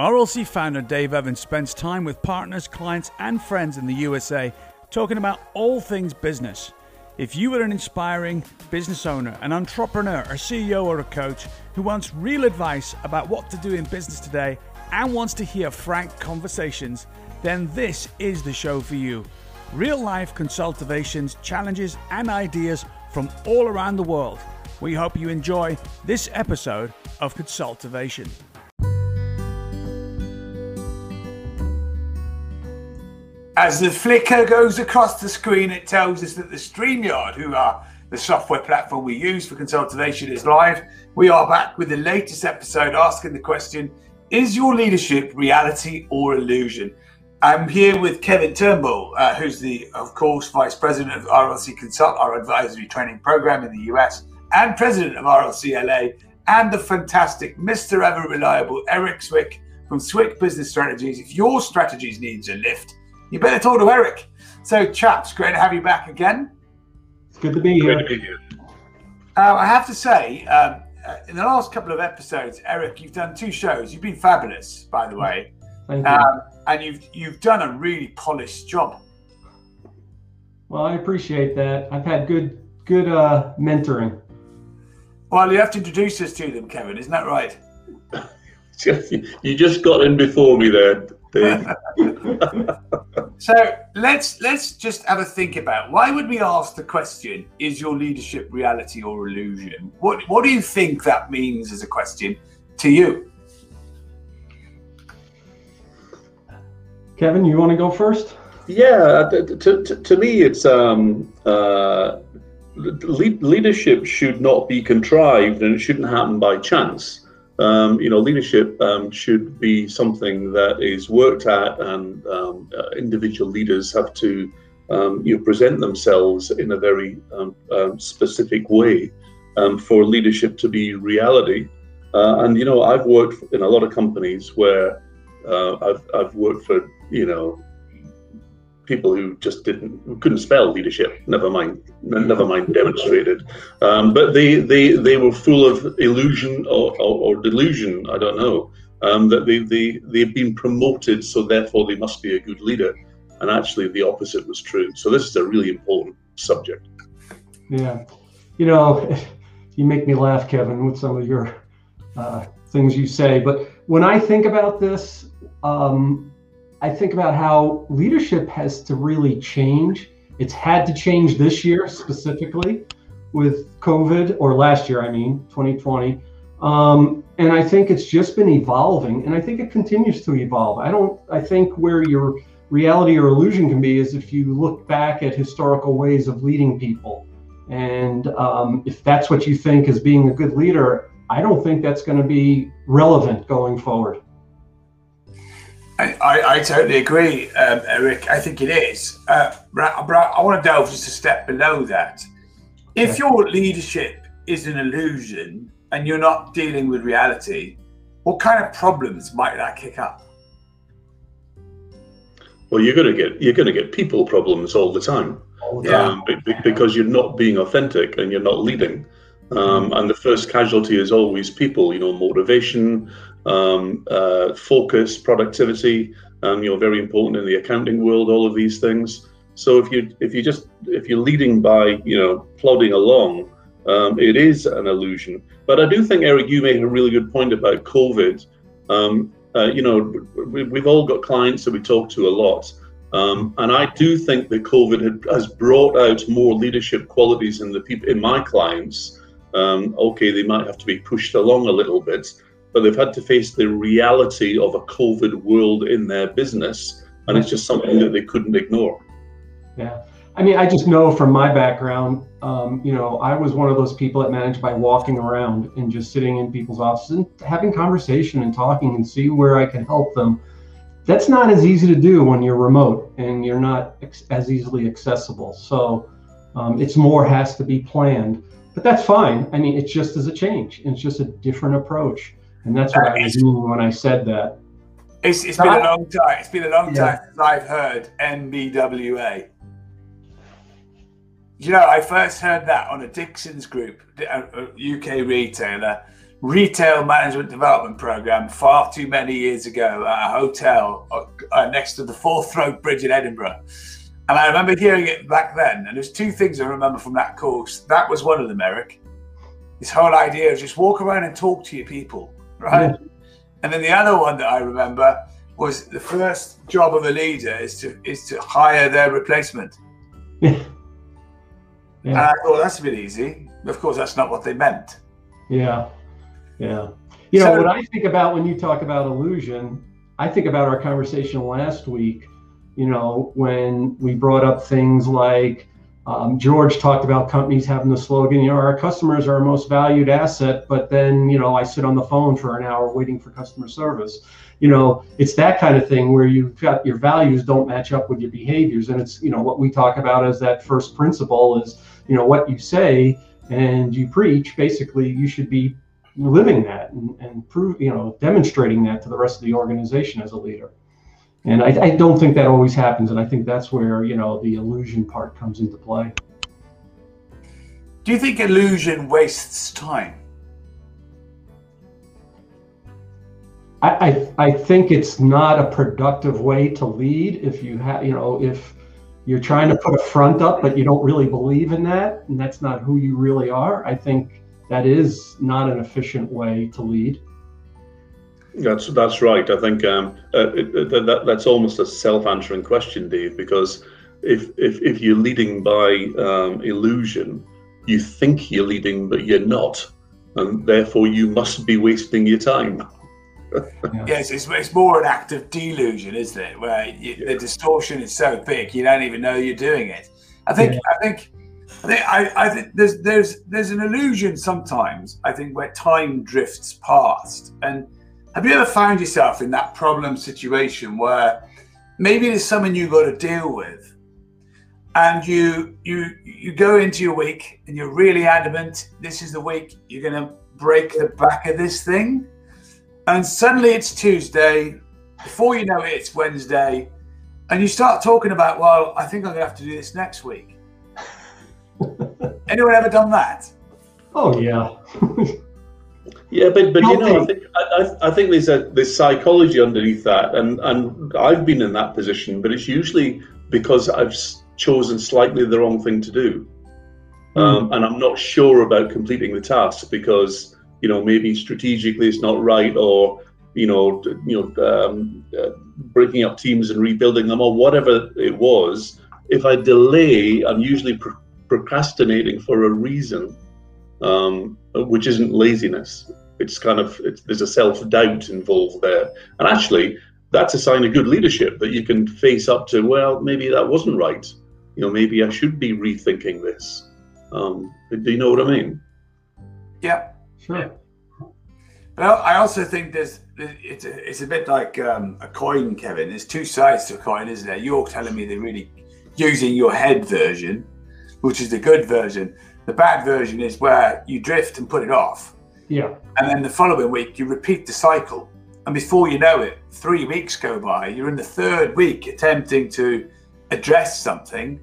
RLC founder Dave Evans spends time with partners, clients, and friends in the USA talking about all things business. If you are an inspiring business owner, an entrepreneur, a CEO, or a coach who wants real advice about what to do in business today and wants to hear frank conversations, then this is the show for you. Real life consultations, challenges, and ideas from all around the world. We hope you enjoy this episode of Consultivation. As the flicker goes across the screen, it tells us that the StreamYard, who are the software platform we use for Consultivation, is live. We are back with the latest episode asking the question Is your leadership reality or illusion? I'm here with Kevin Turnbull, uh, who's the, of course, Vice President of RLC Consult, our advisory training program in the US, and President of RLC LA, and the fantastic Mr. Ever Reliable Eric Swick from Swick Business Strategies. If your strategies needs a lift, you better talk to Eric. So, chaps, great to have you back again. It's good to be here. Great to be here. Uh, I have to say, um, uh, in the last couple of episodes, Eric, you've done two shows. You've been fabulous, by the way, Thank you. um, and you've you've done a really polished job. well, I appreciate that. I've had good good uh, mentoring. Well, you have to introduce us to them, Kevin. Isn't that right? You just got in before me there, Dave. So let's let's just have a think about why would we ask the question: Is your leadership reality or illusion? What what do you think that means as a question to you? Kevin, you want to go first? yeah, to, to, to- to me, it's um, uh, le- leadership should not be contrived and it shouldn't happen by chance. Um, you know, leadership um, should be something that is worked at, and um, uh, individual leaders have to um, you know, present themselves in a very um, um, specific way for leadership to be reality. Uh, and you know, I've worked in a lot of companies where uh, I've I've worked for you know people who just didn't who couldn't spell leadership. Never mind, never mind demonstrated. Um, but they they they were full of illusion or, or, or delusion. I don't know. Um, that they they they've been promoted, so therefore they must be a good leader. And actually, the opposite was true. So this is a really important subject. Yeah. You know, you make me laugh, Kevin, with some of your uh, things you say. But when I think about this, um, I think about how leadership has to really change. It's had to change this year specifically with COVID, or last year, I mean, 2020. Um, and I think it's just been evolving, and I think it continues to evolve. I don't. I think where your reality or illusion can be is if you look back at historical ways of leading people, and um, if that's what you think is being a good leader, I don't think that's going to be relevant going forward. I, I, I totally agree, um, Eric. I think it is. Uh, but, I want to delve just a step below that. If your leadership is an illusion and you're not dealing with reality, what kind of problems might that kick up? Well, you're going to get you're going to get people problems all the time. Yeah. um, be- be- because you're not being authentic and you're not leading. Um, and the first casualty is always people, you know, motivation, um, uh, focus, productivity. Um, you know, very important in the accounting world. All of these things. So if you if you just if you're leading by you know plodding along, um, it is an illusion. But I do think Eric, you made a really good point about COVID. Um, uh, you know, we, we've all got clients that we talk to a lot. Um, and I do think that COVID had, has brought out more leadership qualities in the people in my clients. Um, okay, they might have to be pushed along a little bit, but they've had to face the reality of a COVID world in their business, and it's just something that they couldn't ignore. Yeah. I mean, I just know from my background, um, you know, I was one of those people that managed by walking around and just sitting in people's offices and having conversation and talking and see where I can help them. That's not as easy to do when you're remote and you're not ex- as easily accessible. So um, it's more has to be planned, but that's fine. I mean, it's just as a change. It's just a different approach, and that's what I was doing when I said that. It's, it's been a long time. It's been a long Yeah. time since I've heard MBWA. You know, I first heard that on a Dixons Group, a a UK retailer, retail management development program far too many years ago at a hotel uh, uh next to the Forth Road Bridge in Edinburgh. And I remember hearing it back then. And there's two things I remember from that course. That was one of them, Eric. This whole idea of just walk around and talk to your people, right? Yeah. And then the other one that I remember was the first job of a leader is to is to hire their replacement. Yeah. yeah. And I thought that's a bit easy. Of course, that's not what they meant. Yeah. Yeah. You know, what I think about when you talk about illusion, I think about our conversation last week, you know, when we brought up things like um, George talked about companies having the slogan, you know, our customers are our most valued asset, but then, you know, I sit on the phone for an hour waiting for customer service. You know, it's that kind of thing where you've got your values don't match up with your behaviors. And it's, you know, what we talk about as that first principle is, you know, what you say and you preach, basically, you should be living that and, and prove, you know, demonstrating that to the rest of the organization as a leader. And I, I don't think that always happens. And I think that's where, you know, the illusion part comes into play. Do you think illusion wastes time? I, I, I think it's not a productive way to lead if you have, you know, if you're trying to put a front up, but you don't really believe in that, and that's not who you really are. I think that is not an efficient way to lead. That's that's right. I think um, uh, it, that, that's almost a self-answering question, Dave. Because if if, if you're leading by um, illusion, you think you're leading, but you're not, and therefore you must be wasting your time. yes, it's, it's more an act of delusion, isn't it? Where you, yeah. the distortion is so big you don't even know you're doing it. I think yeah. I think I think I, I think there's there's there's an illusion sometimes. I think where time drifts past. And have you ever found yourself in that problem situation where maybe there's someone you've got to deal with, and you you you go into your week and you're really adamant this is the week you're going to break the back of this thing, and suddenly it's Tuesday. Before you know it, it's Wednesday, and you start talking about, well, I think I'm going to have to do this next week Anyone ever done that? Oh yeah. yeah, but but you know, I think I, I think there's a there's psychology underneath that, and and I've been in that position, but it's usually because I've chosen slightly the wrong thing to do, mm. um, and I'm not sure about completing the task because you know maybe strategically it's not right, or you know you know um, uh, breaking up teams and rebuilding them, or whatever it was. If I delay, I'm usually procrastinating for a reason, um, which isn't laziness. It's kind of it's, there's a self doubt involved there, and actually that's a sign of good leadership that you can face up to. Well, maybe that wasn't right. You know, maybe I should be rethinking this. Um, do you know what I mean? Yeah, sure. Well, I also think there's it's a, it's a bit like um, a coin, Kevin. There's two sides to a coin, isn't there? You're telling me they're really using your head version, which is the good version. The bad version is where you drift and put it off. Yeah. And then the following week, you repeat the cycle. And before you know it, three weeks go by. You're in the third week attempting to address something.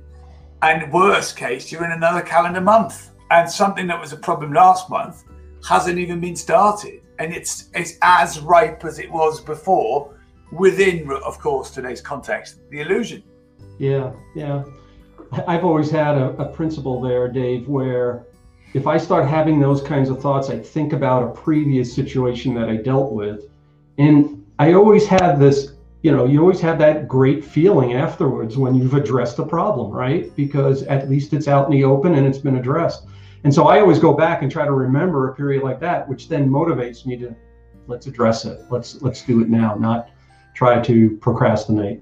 And worst case, you're in another calendar month. And something that was a problem last month hasn't even been started. And it's it's as ripe as it was before, within, of course, today's context, the illusion. Yeah, yeah. I've always had a, a principle there, Dave, where if I start having those kinds of thoughts, I think about a previous situation that I dealt with. And I always have this, you know, you always have that great feeling afterwards when you've addressed a problem, right? Because at least it's out in the open and it's been addressed. And so I always go back and try to remember a period like that, which then motivates me to let's address it. Let's let's do it now, not try to procrastinate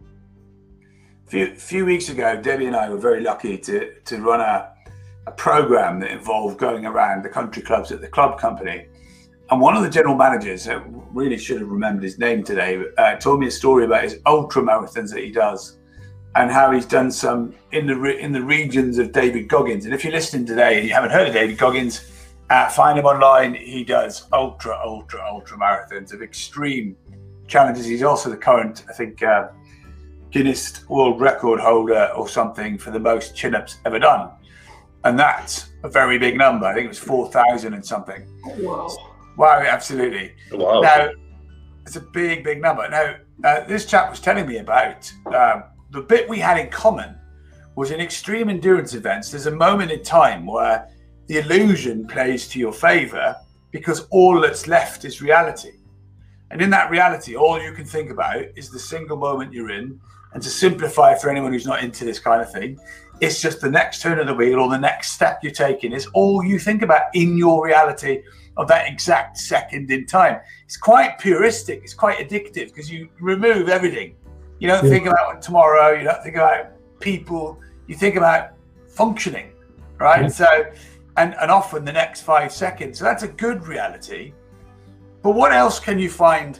few few weeks ago, Debbie and I were very lucky to to run a a program that involved going around the country clubs at the club company. And one of the general managers, I really should have remembered his name today, uh, told me a story about his ultra marathons that he does, and how he's done some in the in the regions of David Goggins. And if you're listening today and you haven't heard of David Goggins, uh, find him online. He does ultra, ultra, ultra marathons of extreme challenges. He's also the current, I think, uh, Guinness World Record holder or something for the most chin ups ever done. And that's a very big number. I think it was 4,000 and something. Wow. Wow, absolutely. Wow. Now, it's a big, big number. Now, uh, this chap was telling me about um, the bit we had in common was in extreme endurance events. There's a moment in time where the illusion plays to your favor because all that's left is reality. And in that reality, all you can think about is the single moment you're in. And to simplify for anyone who's not into this kind of thing, it's just the next turn of the wheel or the next step you're taking is all you think about in your reality of that exact second in time. It's quite puristic, it's quite addictive because you remove everything. You don't yeah. think about tomorrow, you don't think about people, you think about functioning, right? Yeah. So, and, and often the next five seconds. So that's a good reality. But what else can you find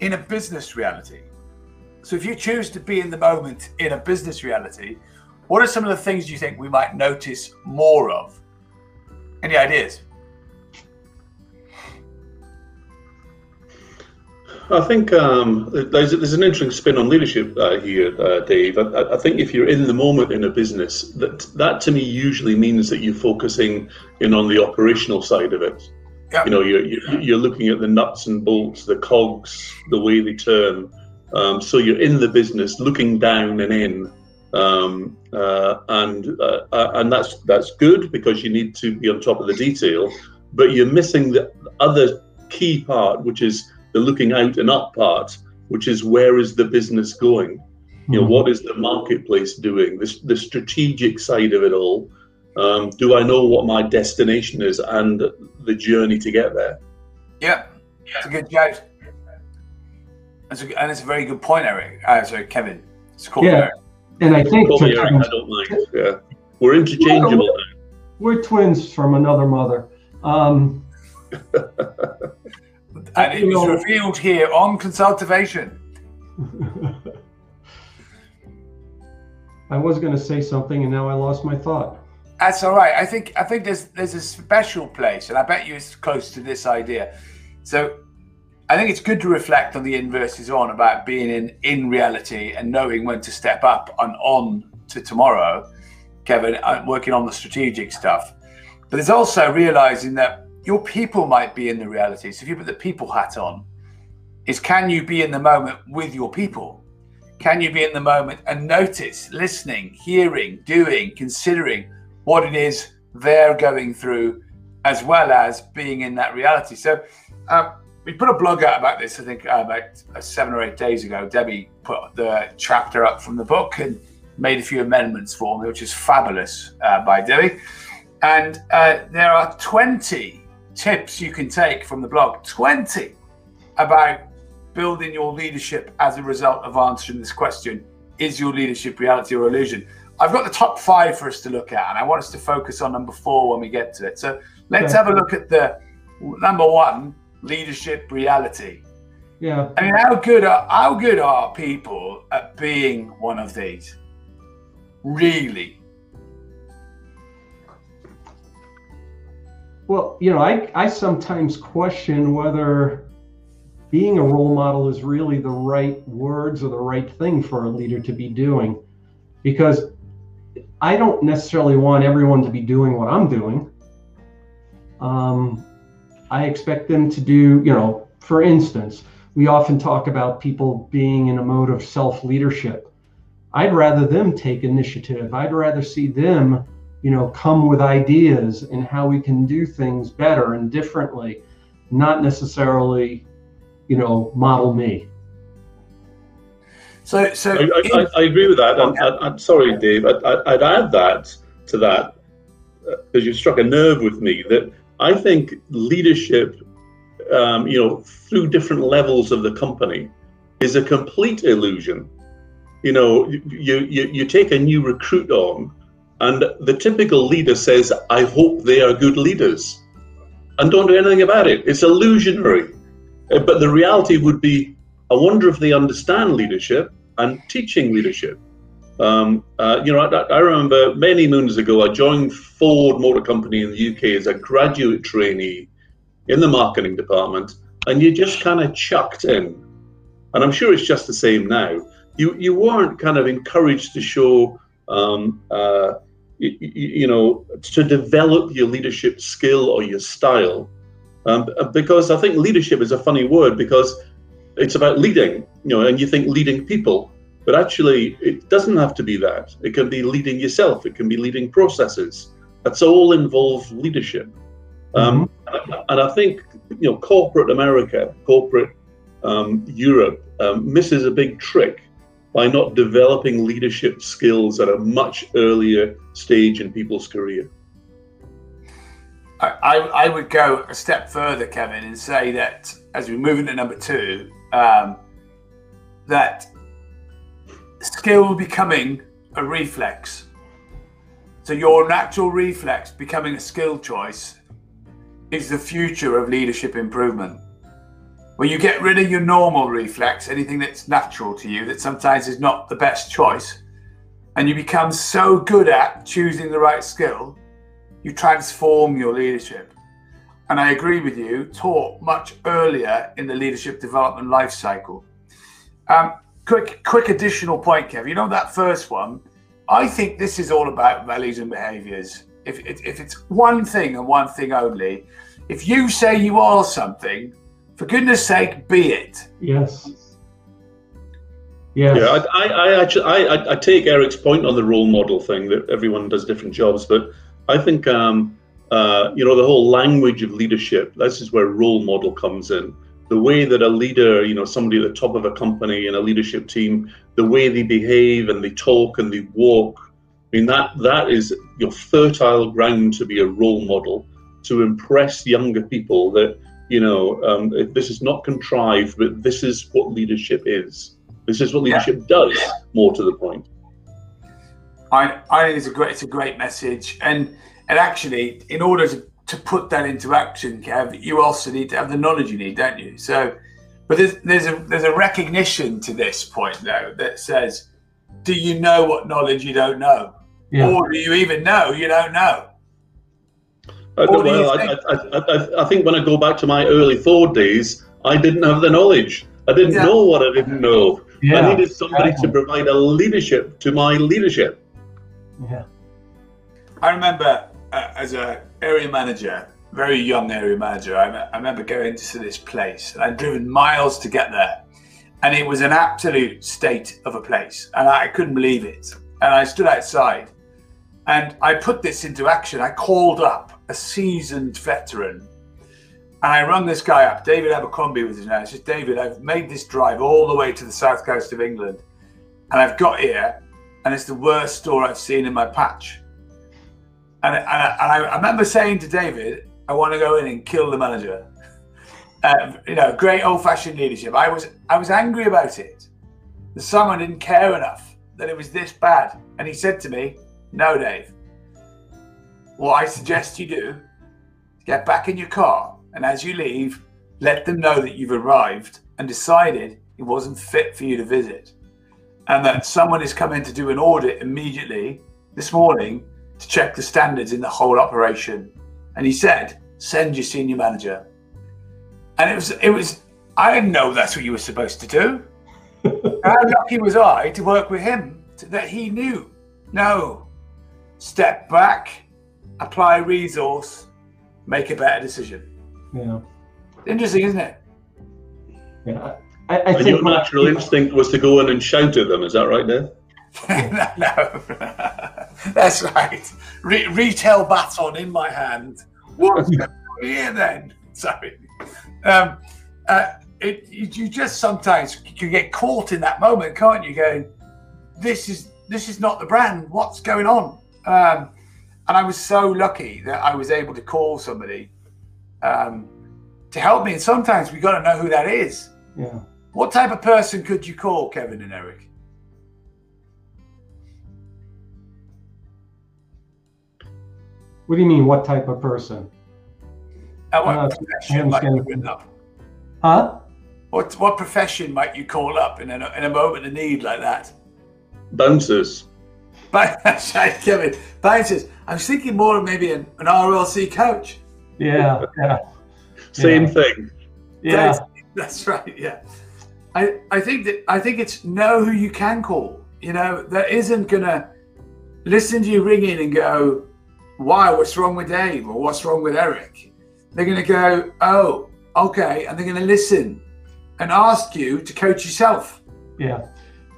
in a business reality? So if you choose to be in the moment in a business reality, what are some of the things you think we might notice more of? Any ideas? I think um, there's, there's an interesting spin on leadership uh, here, uh, Dave. I, I, think if you're in the moment in a business, that that to me usually means that you're focusing in on the operational side of it. Yeah. You know, you're you're looking at the nuts and bolts, the cogs, the way they turn. Um, so you're in the business, looking down and in, um, uh, and uh, uh, and that's that's good because you need to be on top of the detail. But you're missing the other key part, which is the looking out and up part, which is where is the business going? You know, hmm. what is the marketplace doing? This the strategic side of it all. Um, do I know what my destination is and the journey to get there? Yeah, it's a good shout. That's a, and it's a very good point, Eric. Uh, sorry, Kevin. It's called yeah. Eric. And I think Call me Eric, I don't mind. Yeah, we're interchangeable now. We're twins from another mother. Um, And it was revealed here on Consultivation. I was going to say something, and now I lost my thought. That's all right. I think I think there's there's a special place, and I bet you it's close to this idea. So I think it's good to reflect on the inverses on about being in in reality and knowing when to step up and on to tomorrow. Kevin, uh, working on the strategic stuff, but there's also realizing that your people might be in the reality. So if you put the people hat on, is can you be in the moment with your people? Can you be in the moment and notice, listening, hearing, doing, considering what it is they're going through, as well as being in that reality? So um, we put a blog out about this, I think uh, about uh, seven or eight days ago. Debbie put the chapter up from the book and made a few amendments for me, which is fabulous uh, by Debbie. And uh, there are 20 tips you can take from the blog 20 about building your leadership as a result of answering this question Is your leadership reality or illusion? I've got the top five for us to look at, and I want us to focus on number four when we get to it. So let's have a look at the number one leadership reality. Yeah. I mean, how good are how good are people at being one of these? Really? Well, you know, I, I sometimes question whether being a role model is really the right words or the right thing for a leader to be doing because I don't necessarily want everyone to be doing what I'm doing. Um, I expect them to do, you know, for instance, we often talk about people being in a mode of self leadership. I'd rather them take initiative. I'd rather see them you know, come with ideas and how we can do things better and differently, not necessarily, you know, model me. So, so I, I, I agree with that. I'm, I'm sorry, Dave. I, would add that to that because uh, you struck a nerve with me. That I think leadership, um, you know, through different levels of the company, is a complete illusion. You know, you you, you take a new recruit on and the typical leader says, I hope they are good leaders, and don't do anything about it. It's illusionary. Uh, but the reality would be, I wonder if they understand leadership and teaching leadership. Um, uh, you know, I, I, remember many moons ago, I joined Ford Motor Company in the UK as a graduate trainee in the marketing department, and you just kind of chucked in. And I'm sure it's just the same now. You you weren't kind of encouraged to show um, uh, you, you know, to develop your leadership skill or your style. Um, because I think leadership is a funny word because it's about leading, you know, and you think leading people, but actually it doesn't have to be that. It can be leading yourself. It can be leading processes. That's all involved leadership. Um, Mm-hmm. and, and I think you know corporate America, corporate um, Europe um, misses a big trick by not developing leadership skills at a much earlier stage in people's career. I, I, I would go a step further, Kevin, and say that as we move into number two, um, that skill becoming a reflex. So your natural reflex becoming a skill choice is the future of leadership improvement. When you get rid of your normal reflex, anything that's natural to you that sometimes is not the best choice, and you become so good at choosing the right skill, you transform your leadership. And I agree with you, taught much earlier in the leadership development life cycle. Um, quick, quick additional point, Kev. You know that first one. I think this is all about values and behaviours. If, if, if it's one thing and one thing only, if you say you are something, for goodness sake, be it. Yes. Yes. Yeah, I, I, I actually I, I take Eric's point on the role model thing that everyone does different jobs, but I think um, uh, you know the whole language of leadership. This is where role model comes in. The way that a leader, you know, somebody at the top of a company and a leadership team, the way they behave and they talk and they walk. I mean that that is your fertile ground to be a role model to impress younger people that you know um, this is not contrived, but this is what leadership is. This is what leadership does. More to the point. I, I think it's a great it's a great message, and and actually, in order to, to put that into action, Kev, you also need to have the knowledge you need, don't you? So, but there's there's a there's a recognition to this point though that says, do you know what knowledge you don't know, Yeah. or do you even know you don't know? I, What do well, think? I, I, I, I think when I go back to my early Ford days, I didn't have the knowledge. I didn't Yeah. know what I didn't know. Yeah. I needed somebody exactly. to provide a leadership to my leadership. Yeah. I remember uh, as a area manager, very young area manager, I, I remember going to this place and I'd driven miles to get there. And it was an absolute state of a place. And I couldn't believe it. And I stood outside and I put this into action. I called up a seasoned veteran and I rung this guy up. David Abercrombie was his name. I said, David, I've made this drive all the way to the south coast of England. And I've got here and it's the worst store I've seen in my patch. And, and, I, and I, remember saying to David, I want to go in and kill the manager. Uh, you know, great old-fashioned leadership. I was I was angry about it. That someone didn't care enough that it was this bad. And he said to me, "No, Dave. What I suggest you do, get back in your car, and as you leave, let them know that you've arrived and decided it wasn't fit for you to visit, and that someone is coming to do an audit immediately this morning to check the standards in the whole operation. And he said, send your senior manager. And it was, it was, I didn't know that's what you were supposed to do. How lucky was I to work with him to, that he knew? No, step back, apply resource, make a better decision. Yeah. Interesting, isn't it? Yeah. I, I And think your natural instinct was to go in and shout at them. Is that right, Dave? no, that's right. Re- retail baton in my hand. What's going on here then? Sorry. Um, uh, it, you you just sometimes can get caught in that moment, can't you? Going, this is this is not the brand. What's going on? Um, and I was so lucky that I was able to call somebody um, to help me. And sometimes we got to know who that is. Yeah. What type of person could you call, Kevin and Eric? What do you mean? What type of person? Uh, what Uh, profession might you ring up? Huh? What what profession might you call up in a, in a moment of need like that? Bouncers. But Kevin, bouncers. I was thinking more of maybe an, an RLC coach. Yeah. Yeah. Same Yeah. thing. Yeah. That's, that's right. Yeah. I I think that I think it's know who you can call. You know that isn't gonna listen to you ring in and go, "Why? What's wrong with Dave? Or what's wrong with Eric?" they're going to go, oh, okay, and they're going to listen and ask you to coach yourself. Yeah.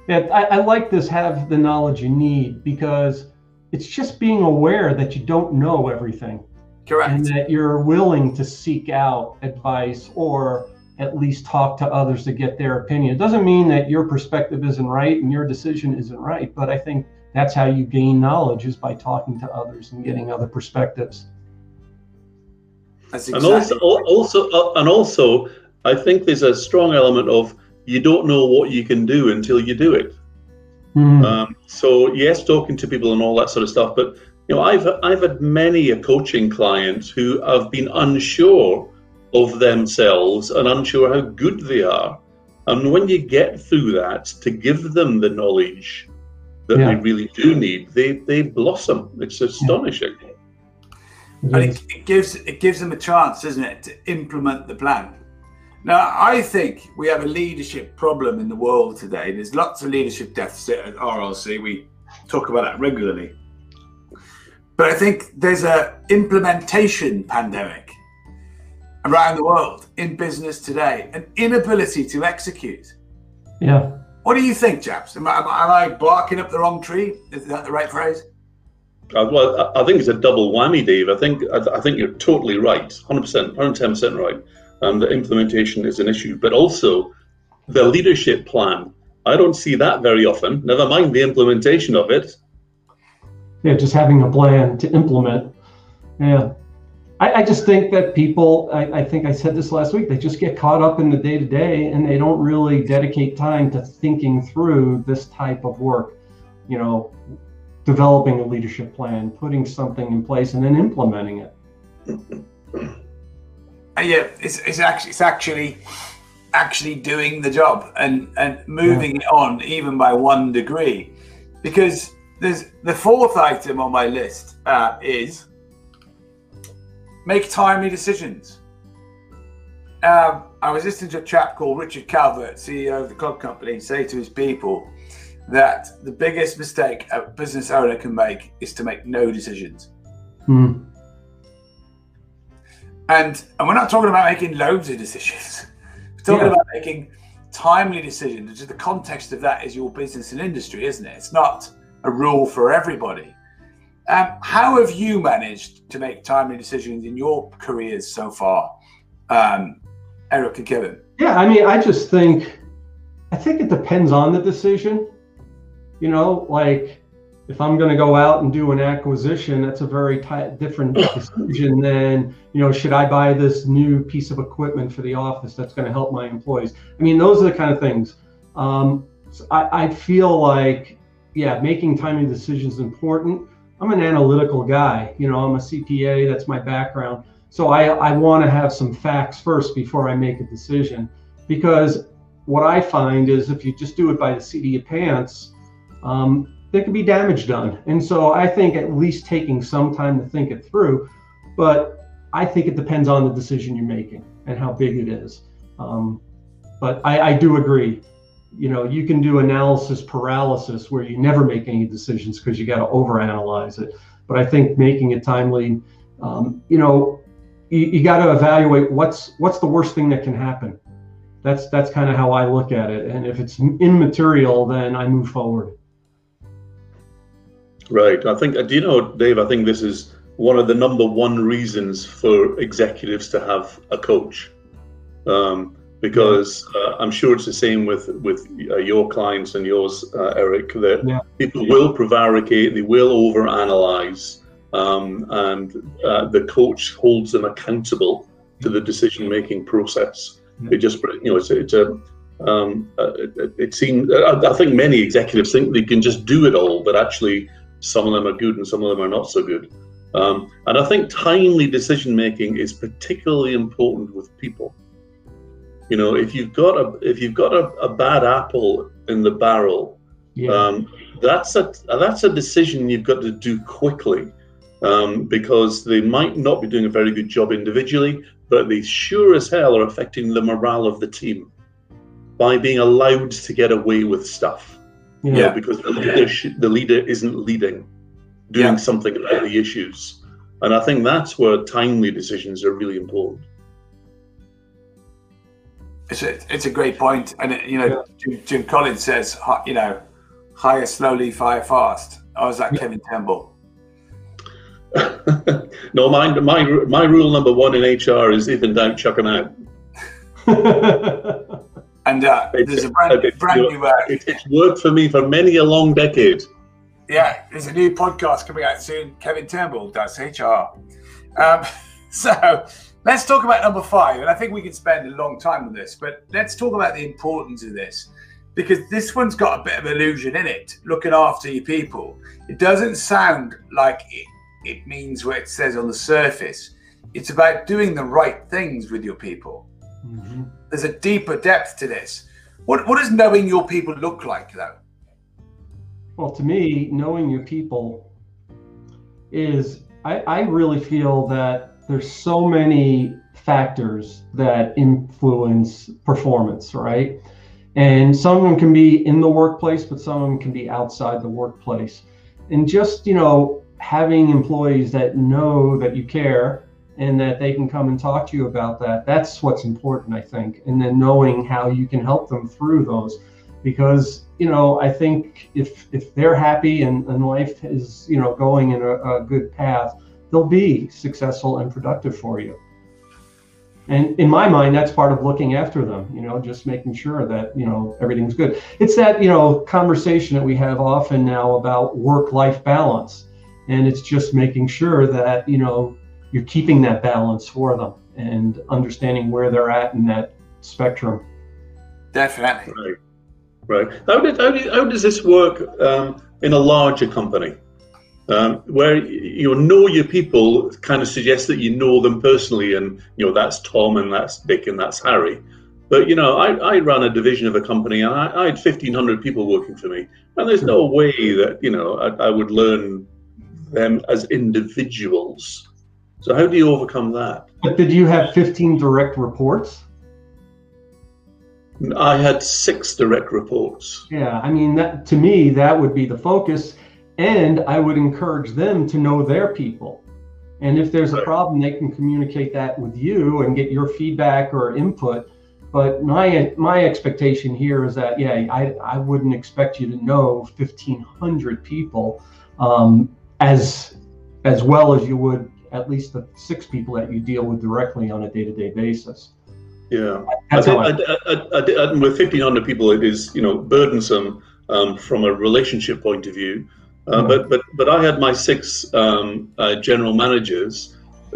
Yeah, I, I like this have the knowledge you need because it's just being aware that you don't know everything. Correct. And that you're willing to seek out advice or at least talk to others to get their opinion. It doesn't mean that your perspective isn't right and your decision isn't right, but I think that's how you gain knowledge is by talking to others and getting other perspectives. That's And exactly also, also, uh, and also, I think there's a strong element of you don't know what you can do until you do it. Hmm. Um, so yes, talking to people and all that sort of stuff. But you know, I've I've had many a coaching client who have been unsure of themselves and unsure how good they are. And when you get through that, to give them the knowledge that Yeah. they really do need, they they blossom. It's astonishing. and it, it gives it gives them a chance, doesn't it, to implement the plan. Now, I think we have a leadership problem in the world today. There's lots of leadership deficit at RLC. We talk about that regularly, but I think there's a implementation pandemic around the world in business today, an inability to execute. Yeah. What do you think, chaps? Am I, am I barking up the wrong tree? Is that the right phrase? Uh, well, I I think it's a double whammy, Dave. I think I, I think you're totally right, hundred percent, hundred ten percent right. Um, the implementation is an issue, but also the leadership plan. I don't see that very often. Never mind the implementation of it. Yeah, just having a plan to implement. Yeah. I, I just think that people, I, I think I said this last week, they just get caught up in the day to day and they don't really dedicate time to thinking through this type of work. You know, developing a leadership plan, putting something in place, and then implementing it. Uh, yeah, it's, it's actually it's actually actually doing the job and and moving it on even by one degree, because there's the fourth item on my list uh, is make timely decisions. Um, I was listening to a chap called Richard Calvert, CEO of the club company, say to his people that the biggest mistake a business owner can make is to make no decisions. Hmm. And and we're not talking about making loads of decisions. We're talking Yeah. about making timely decisions. The context of that is your business and industry, isn't it? It's not a rule for everybody. Um, how have you managed to make timely decisions in your careers so far, um, Eric and Kevin? Yeah, I mean, I just think, I think it depends on the decision. You know, like if I'm going to go out and do an acquisition, that's a very ti different decision than, you know, should I buy this new piece of equipment for the office that's going to help my employees? I mean, those are the kind of things. Um, so I, I feel like, yeah, making timely decisions is important. I'm an analytical guy. You know, I'm a CPA, that's my background. So I, I want to have some facts first before I make a decision because what I find is if you just do it by the seat of your pants, um, there can be damage done. And so I think at least taking some time to think it through, but I think it depends on the decision you're making and how big it is. Um, but I, I do agree. You know, you can do analysis paralysis where you never make any decisions because you got to overanalyze it. But I think making it timely, um, you know, you, you got to evaluate what's what's the worst thing that can happen. That's that's kind of how I look at it. And if it's immaterial, then I move forward. Right. I think. Do you know, Dave? I think this is one of the number one reasons for executives to have a coach, um, because uh, I'm sure it's the same with with uh, your clients and yours, uh, Eric. That Yeah. people will prevaricate, they will overanalyze, um, and uh, the coach holds them accountable to the decision-making process. It just, you know, it's, it's a um, uh, it, it seems. I, I think many executives think they can just do it all, but actually, some of them are good and some of them are not so good. Um, and I think timely decision making is particularly important with people. You know, if you've got a if you've got a, a bad apple in the barrel, Yeah. um, that's a that's a decision you've got to do quickly, um, because they might not be doing a very good job individually, but they sure as hell are affecting the morale of the team by being allowed to get away with stuff. yeah. You know, because the leader the leader isn't leading, doing Yeah. something about the issues. And I think that's where timely decisions are really important. It's a, it's a great point, and you know, yeah. Jim, Jim, Collins says, you know, hire slowly, fire fast. I was that. Kevin Temple. no, my, my my rule number one in HR is if in doubt, chuck them out. and uh, there's a brand, brand new. Uh, it, it's worked for me for many a long decade. Yeah, there's a new podcast coming out soon. Kevin Turnbull does HR. Um, so let's talk about number five. And I think we can spend a long time on this, but let's talk about the importance of this because this one's got a bit of illusion in it, looking after your people. It doesn't sound like it, it means what it says on the surface. It's about doing the right things with your people. Mm-hmm. There's a deeper depth to this. What, what does knowing your people look like, though? Well, to me, knowing your people is, I, I really feel that there's so many factors that influence performance, right? And some of them can be in the workplace, but some of them can be outside the workplace. And just, you know, having employees that know that you care and that they can come and talk to you about that, that's what's important, I think. And then knowing how you can help them through those because you know I think if if they're happy and, and life is you know going in a, a good path, they'll be successful and productive for you. And in my mind, that's part of looking after them, you know, just making sure that, you know, everything's good. It's that, you know, conversation that we have often now about work life balance. And it's just making sure that, you know, you're keeping that balance for them and understanding where they're at in that spectrum. Definitely. Right. Right. How, did, how, did, how does this work um, in a larger company? Um, where you know your people kind of suggests that you know them personally, and you know that's Tom and that's Dick and that's Harry. But you know, I, I ran a division of a company, and I, I had fifteen hundred people working for me, and there's no way that you know I, I would learn them as individuals. So how do you overcome that? But did you have fifteen direct reports? I had six direct reports. Yeah, I mean, that, to me, that would be the focus. And I would encourage them to know their people. And if there's a problem, they can communicate that with you and get your feedback or input. But my my expectation here is that yeah, I, I wouldn't expect you to know 1,500 people um, as as well as you would at least the six people that you deal with directly on a day-to-day basis. Yeah, I did, I, I, did, with 1,500 people, it is you know burdensome um, from a relationship point of view. Uh, mm-hmm. But but but I had my six um, uh, general managers,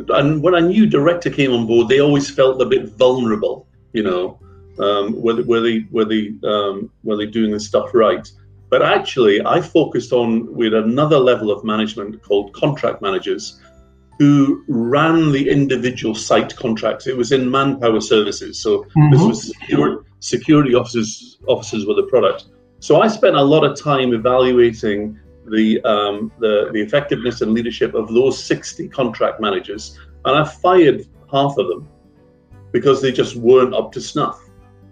and when a new director came on board, they always felt a bit vulnerable. You know, um, were, were they were they um, were they doing this stuff right? But actually, I focused on with another level of management called contract managers, who ran the individual site contracts. It was in manpower services, so mm-hmm. this was secure, security officers officers were the product. So I spent a lot of time evaluating the, um, the the effectiveness and leadership of those 60 contract managers, and I fired half of them because they just weren't up to snuff.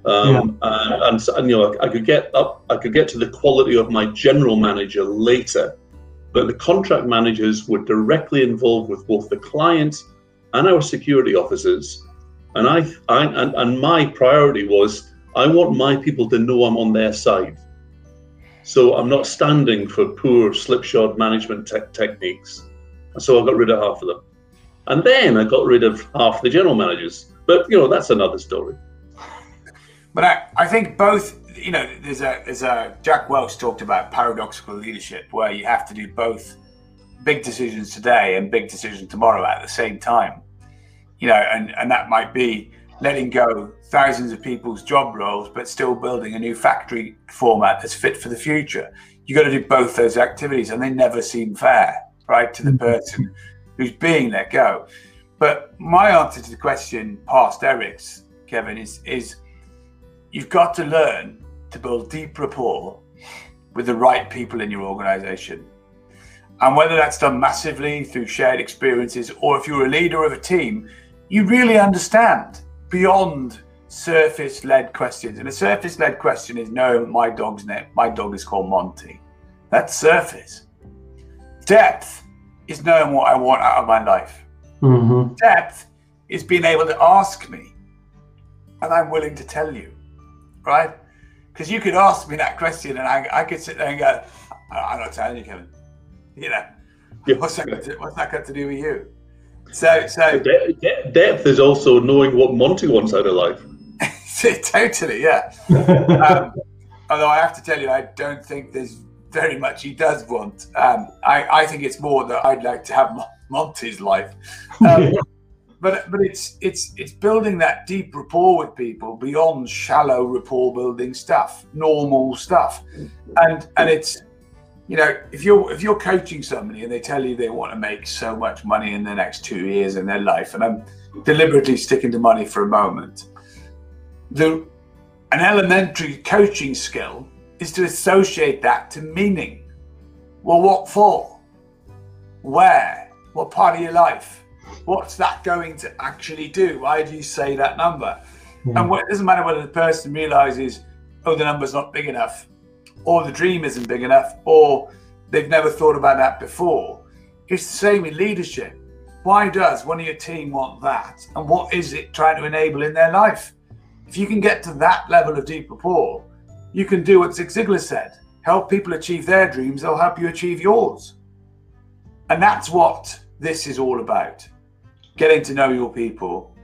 Um, yeah. and, and, and, you know, I could get up, I could get to the quality of my general manager later but the contract managers were directly involved with both the client and our security officers. And I, I and, and my priority was I want my people to know I'm on their side. So I'm not standing for poor slipshod management te- techniques. So I got rid of half of them. And then I got rid of half the general managers. But you know, that's another story. But I, I think both you know, there's a there's a Jack Welch talked about paradoxical leadership, where you have to do both big decisions today and big decisions tomorrow at the same time. You know, and and that might be letting go thousands of people's job roles, but still building a new factory format that's fit for the future. You've got to do both those activities, and they never seem fair, right, to the mm-hmm. person who's being let go. But my answer to the question past Eric's, Kevin, is is you've got to learn to build deep rapport with the right people in your organization. And whether that's done massively through shared experiences or if you're a leader of a team, you really understand beyond surface led questions. And a surface led question is no, my dog's name, my dog is called Monty. That's surface. Depth is knowing what I want out of my life. Mm-hmm. Depth is being able to ask me, and I'm willing to tell you, right? Because you could ask me that question, and I, I could sit there and go, "I'm not telling you, Kevin." You know, Yeah. what's that? To, what's that got to do with you? So, so De- de- depth is also knowing what Monty wants out of life. totally, yeah. um, although I have to tell you, I don't think there's very much he does want. Um, I, I think it's more that I'd like to have Monty's life. Um, but but it's it's it's building that deep rapport with people beyond shallow rapport building stuff, normal stuff, and and it's you know if you're if you're coaching somebody and they tell you they want to make so much money in the next two years in their life, and I'm deliberately sticking to money for a moment, the an elementary coaching skill is to associate that to meaning. Well, what for? Where? What part of your life? What's that going to actually do? Why do you say that number? Yeah. And what, it doesn't matter whether the person realizes, oh, the number's not big enough, or the dream isn't big enough, or they've never thought about that before. It's the same in leadership. Why does one of your team want that? And what is it trying to enable in their life? If you can get to that level of deep rapport, you can do what Zig Ziglar said help people achieve their dreams, they'll help you achieve yours. And that's what this is all about getting to know your people.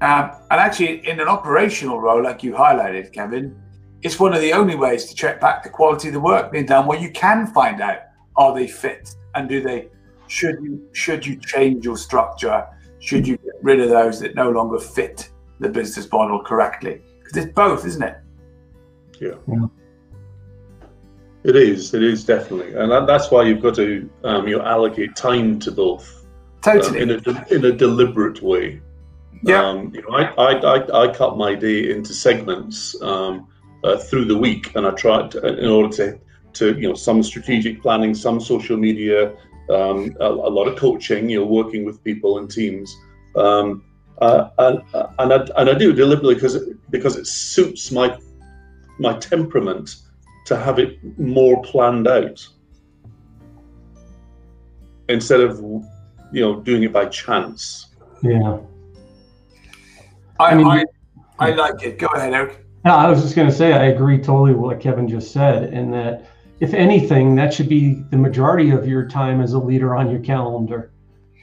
Um, and actually, in an operational role, like you highlighted, Kevin, it's one of the only ways to check back the quality of the work being done where you can find out are they fit and do they should you should you change your structure should you get rid of those that no longer fit the business model correctly because it's both isn't it Yeah. It is. It is definitely, and that, that's why you've got to um, you allocate time to both um, totally in a de- in a deliberate way. yeah Um, you know, I, I, I, I cut my day into segments um, uh, through the week, and I try to, in order to, to you know some strategic planning, some social media, um, a, a lot of coaching, you know, working with people and teams, um, uh, and and I, and I do it deliberately because it, because it suits my my temperament to have it more planned out instead of you know doing it by chance. yeah. I, I mean- I, I like it go ahead eric No, I was just going to say I agree totally with what Kevin just said, in that if anything, that should be the majority of your time as a leader on your calendar,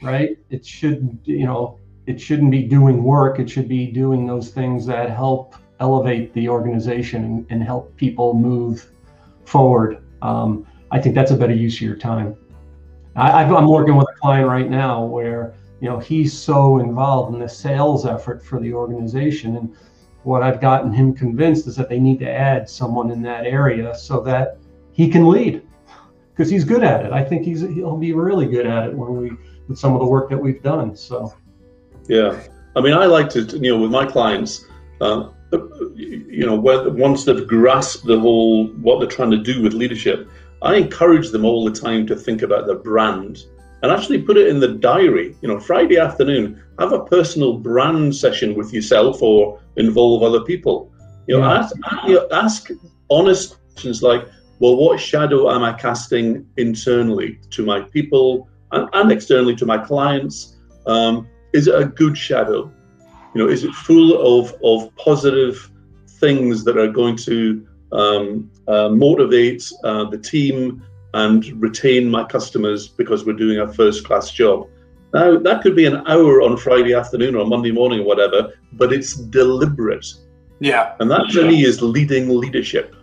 right? It shouldn't, you know, it shouldn't be doing work. It should be doing those things that help elevate the organization and, and help people move forward. Um, I think that's a better use of your time. I, I'm working with a client right now where you know he's so involved in the sales effort for the organization and what I've gotten him convinced is that they need to add someone in that area so that he can lead because he's good at it. I think he's he'll be really good at it when we with some of the work that we've done. So Yeah, I mean, I like to, you know, with my clients, uh, you know, once they've grasped the whole what they're trying to do with leadership, I encourage them all the time to think about their brand and actually put it in the diary. You know, Friday afternoon, have a personal brand session with yourself or involve other people. You know, Yeah. ask, you know, ask honest questions like, well, what shadow am I casting internally to my people and, and externally to my clients? Um, is it a good shadow? You know, is it full of of positive things that are going to um, uh, motivate uh, the team and retain my customers because we're doing a first class job? Now that could be an hour on Friday afternoon or Monday morning or whatever, but it's deliberate, yeah and that to me is leading leadership.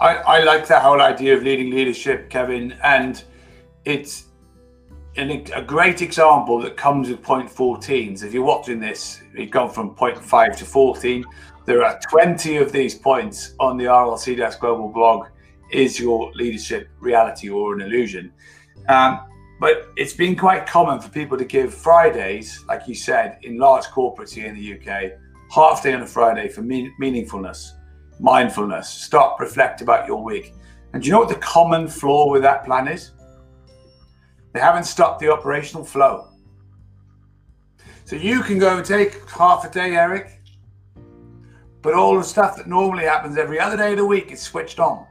I, I like that whole idea of leading leadership, Kevin, and it's an, a great example that comes with point 14. So if you're watching this, you've gone from point 5 to 14. There are 20 of these points on the RLC Desk Global blog. Is your leadership reality or an illusion? Um, but it's been quite common for people to give Fridays, like you said, in large corporates here in the UK, half day on a Friday for mean, meaningfulness mindfulness, stop, reflect about your week. And do you know what the common flaw with that plan is? They haven't stopped the operational flow. So you can go and take half a day, Eric, but all the stuff that normally happens every other day of the week is switched on.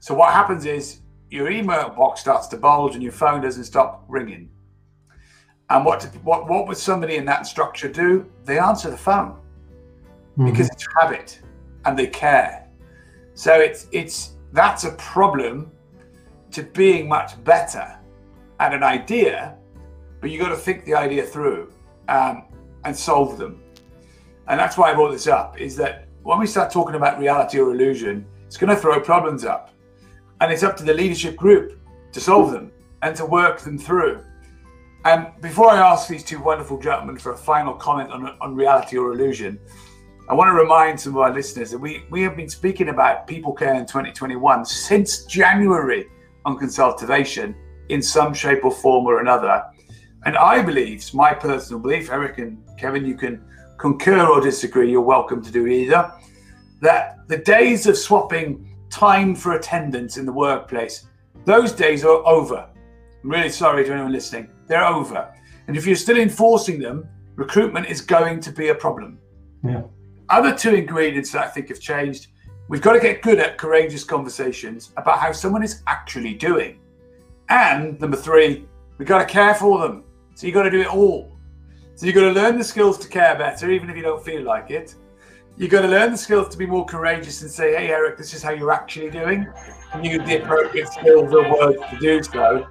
So what happens is your email box starts to bulge and your phone doesn't stop ringing. And what what what would somebody in that structure do? They answer the phone mm-hmm. because it's habit and they care. So it's it's that's a problem to being much better at an idea, but you got to think the idea through um, and solve them. And that's why I brought this up. Is that when we start talking about reality or illusion, it's going to throw problems up, and it's up to the leadership group to solve them and to work them through. And before I ask these two wonderful gentlemen for a final comment on, on reality or illusion, I want to remind some of our listeners that we, we have been speaking about people care in 2021 since January on Consultivation in some shape or form or another. And I believe, my personal belief, Eric and Kevin, you can concur or disagree, you're welcome to do either, that the days of swapping time for attendance in the workplace, those days are over. I'm really sorry to anyone listening. They're over. And if you're still enforcing them, recruitment is going to be a problem. Yeah. Other two ingredients that I think have changed we've got to get good at courageous conversations about how someone is actually doing. And number three, we've got to care for them. So you've got to do it all. So you've got to learn the skills to care better, even if you don't feel like it. You've got to learn the skills to be more courageous and say, hey, Eric, this is how you're actually doing. And use the appropriate skills or words to do so.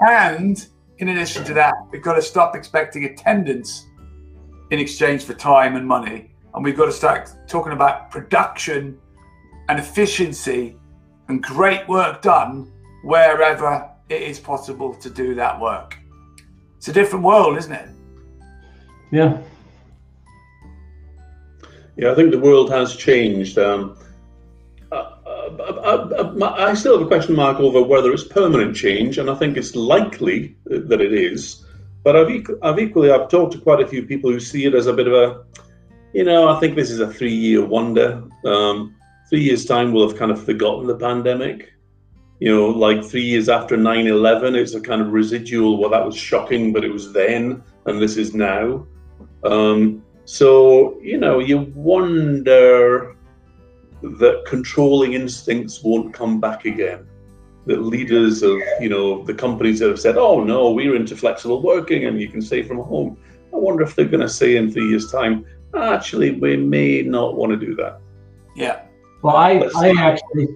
And in addition to that, we've got to stop expecting attendance in exchange for time and money. And we've got to start talking about production and efficiency and great work done wherever it is possible to do that work. It's a different world, isn't it? Yeah. Yeah, I think the world has changed. Um, I still have a question mark over whether it's permanent change, and I think it's likely that it is. But I've, I've equally I've talked to quite a few people who see it as a bit of a, you know, I think this is a three-year wonder. Um, three years' time, we'll have kind of forgotten the pandemic. You know, like three years after 9 11, it's a kind of residual, well, that was shocking, but it was then, and this is now. Um, so, you know, you wonder that controlling instincts won't come back again. That leaders of, you know, the companies that have said, oh, no, we're into flexible working and you can stay from home. I wonder if they're going to say in three years' time, actually, we may not want to do that. Yeah. Well, I, I actually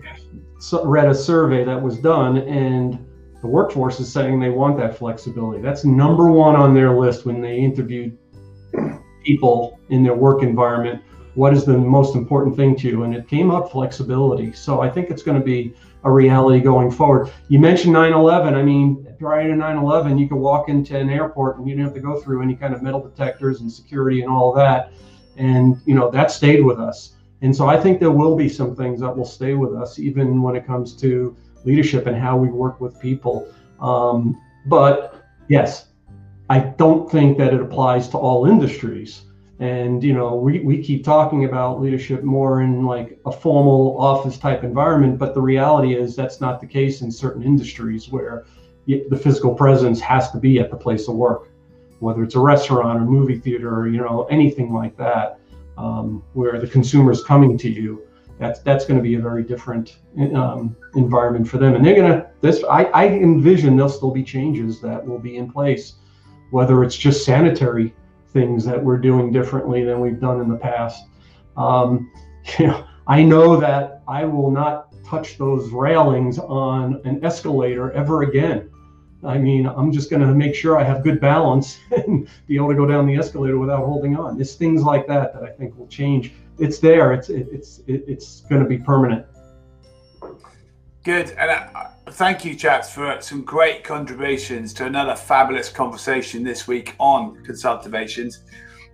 read a survey that was done, and the workforce is saying they want that flexibility. That's number one on their list when they interviewed people in their work environment. What is the most important thing to you? And it came up flexibility. So I think it's going to be a reality going forward. You mentioned 9 11. I mean, prior to 9 11, you could walk into an airport and you didn't have to go through any kind of metal detectors and security and all that. And, you know, that stayed with us. And so I think there will be some things that will stay with us, even when it comes to leadership and how we work with people. Um, but yes, I don't think that it applies to all industries. And you know, we, we keep talking about leadership more in like a formal office type environment, but the reality is that's not the case in certain industries where the physical presence has to be at the place of work, whether it's a restaurant or movie theater or you know anything like that um, where the consumer is coming to you, that's that's going to be a very different um, environment for them. And they're to this. I, I envision there'll still be changes that will be in place, whether it's just sanitary things that we're doing differently than we've done in the past. Um, you know, I know that I will not touch those railings on an escalator ever again. I mean, I'm just going to make sure I have good balance and be able to go down the escalator without holding on. It's things like that that I think will change. It's there. It's it, it's it, it's going to be permanent. Good, and uh, thank you, chaps, for some great contributions to another fabulous conversation this week on Consultivations.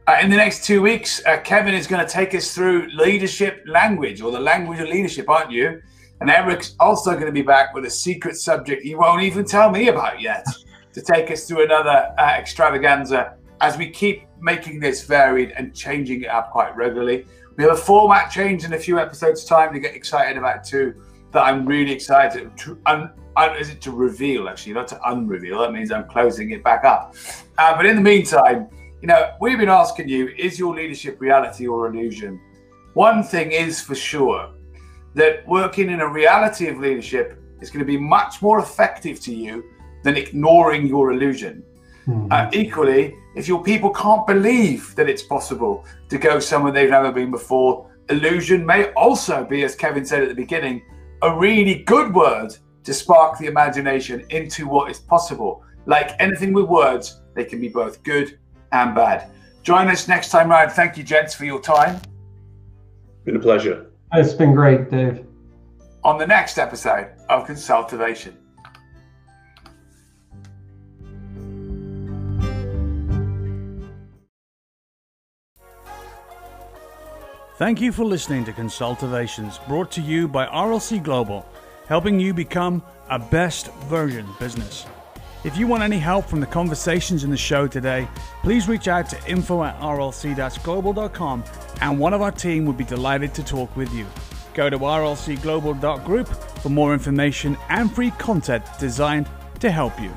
Uh, in the next two weeks, uh, Kevin is going to take us through leadership language, or the language of leadership, aren't you? And Eric's also going to be back with a secret subject he won't even tell me about yet to take us through another uh, extravaganza as we keep making this varied and changing it up quite regularly. We have a format change in a few episodes' time to get excited about too. That I'm really excited to un, un, is it to reveal actually, not to unreveal. That means I'm closing it back up. Uh, but in the meantime, you know, we've been asking you: Is your leadership reality or illusion? One thing is for sure: that working in a reality of leadership is going to be much more effective to you than ignoring your illusion. Mm-hmm. Uh, equally, if your people can't believe that it's possible to go somewhere they've never been before, illusion may also be, as Kevin said at the beginning, a really good word to spark the imagination into what is possible. Like anything with words, they can be both good and bad. Join us next time round. Thank you, gents, for your time. Been a pleasure. It's been great, Dave. On the next episode of Consultivation. Thank you for listening to Consultivations, brought to you by RLC Global, helping you become a best version business. If you want any help from the conversations in the show today, please reach out to info at rlc-global.com and one of our team would be delighted to talk with you. Go to rlcglobal.group for more information and free content designed to help you.